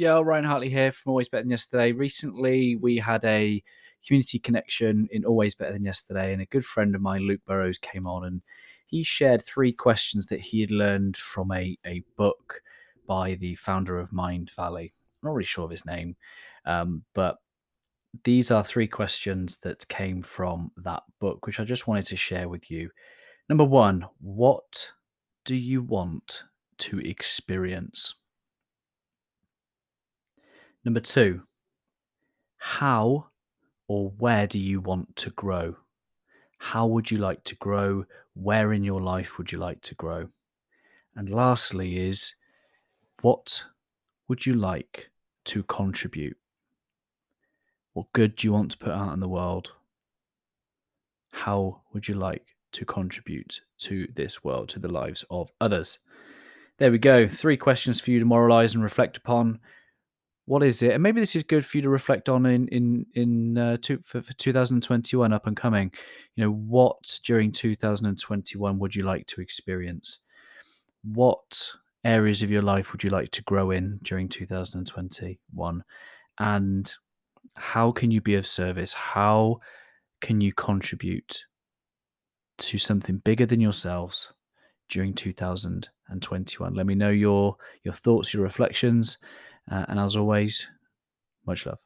Yo, Ryan Hartley here from Always Better Than Yesterday. Recently, we had a community connection in Always Better Than Yesterday, and a good friend of mine, Luke Burrows, came on and he shared three questions that he had learned from a, a book by the founder of Mindvalley. I'm not really sure of his name, um, but these are three questions that came from that book, which I just wanted to share with you. Number one, what do you want to experience? Number two, how or where do you want to grow? How would you like to grow? Where in your life would you like to grow? And lastly, is what would you like to contribute? What good do you want to put out in the world? How would you like to contribute to this world, to the lives of others? There we go. Three questions for you to moralize and reflect upon what is it? And maybe this is good for you to reflect on in in in uh, two, for, for 2021 up and coming. You know, what during 2021 would you like to experience? What areas of your life would you like to grow in during 2021? And how can you be of service? How can you contribute to something bigger than yourselves during 2021? Let me know your your thoughts, your reflections uh, and as always, much love.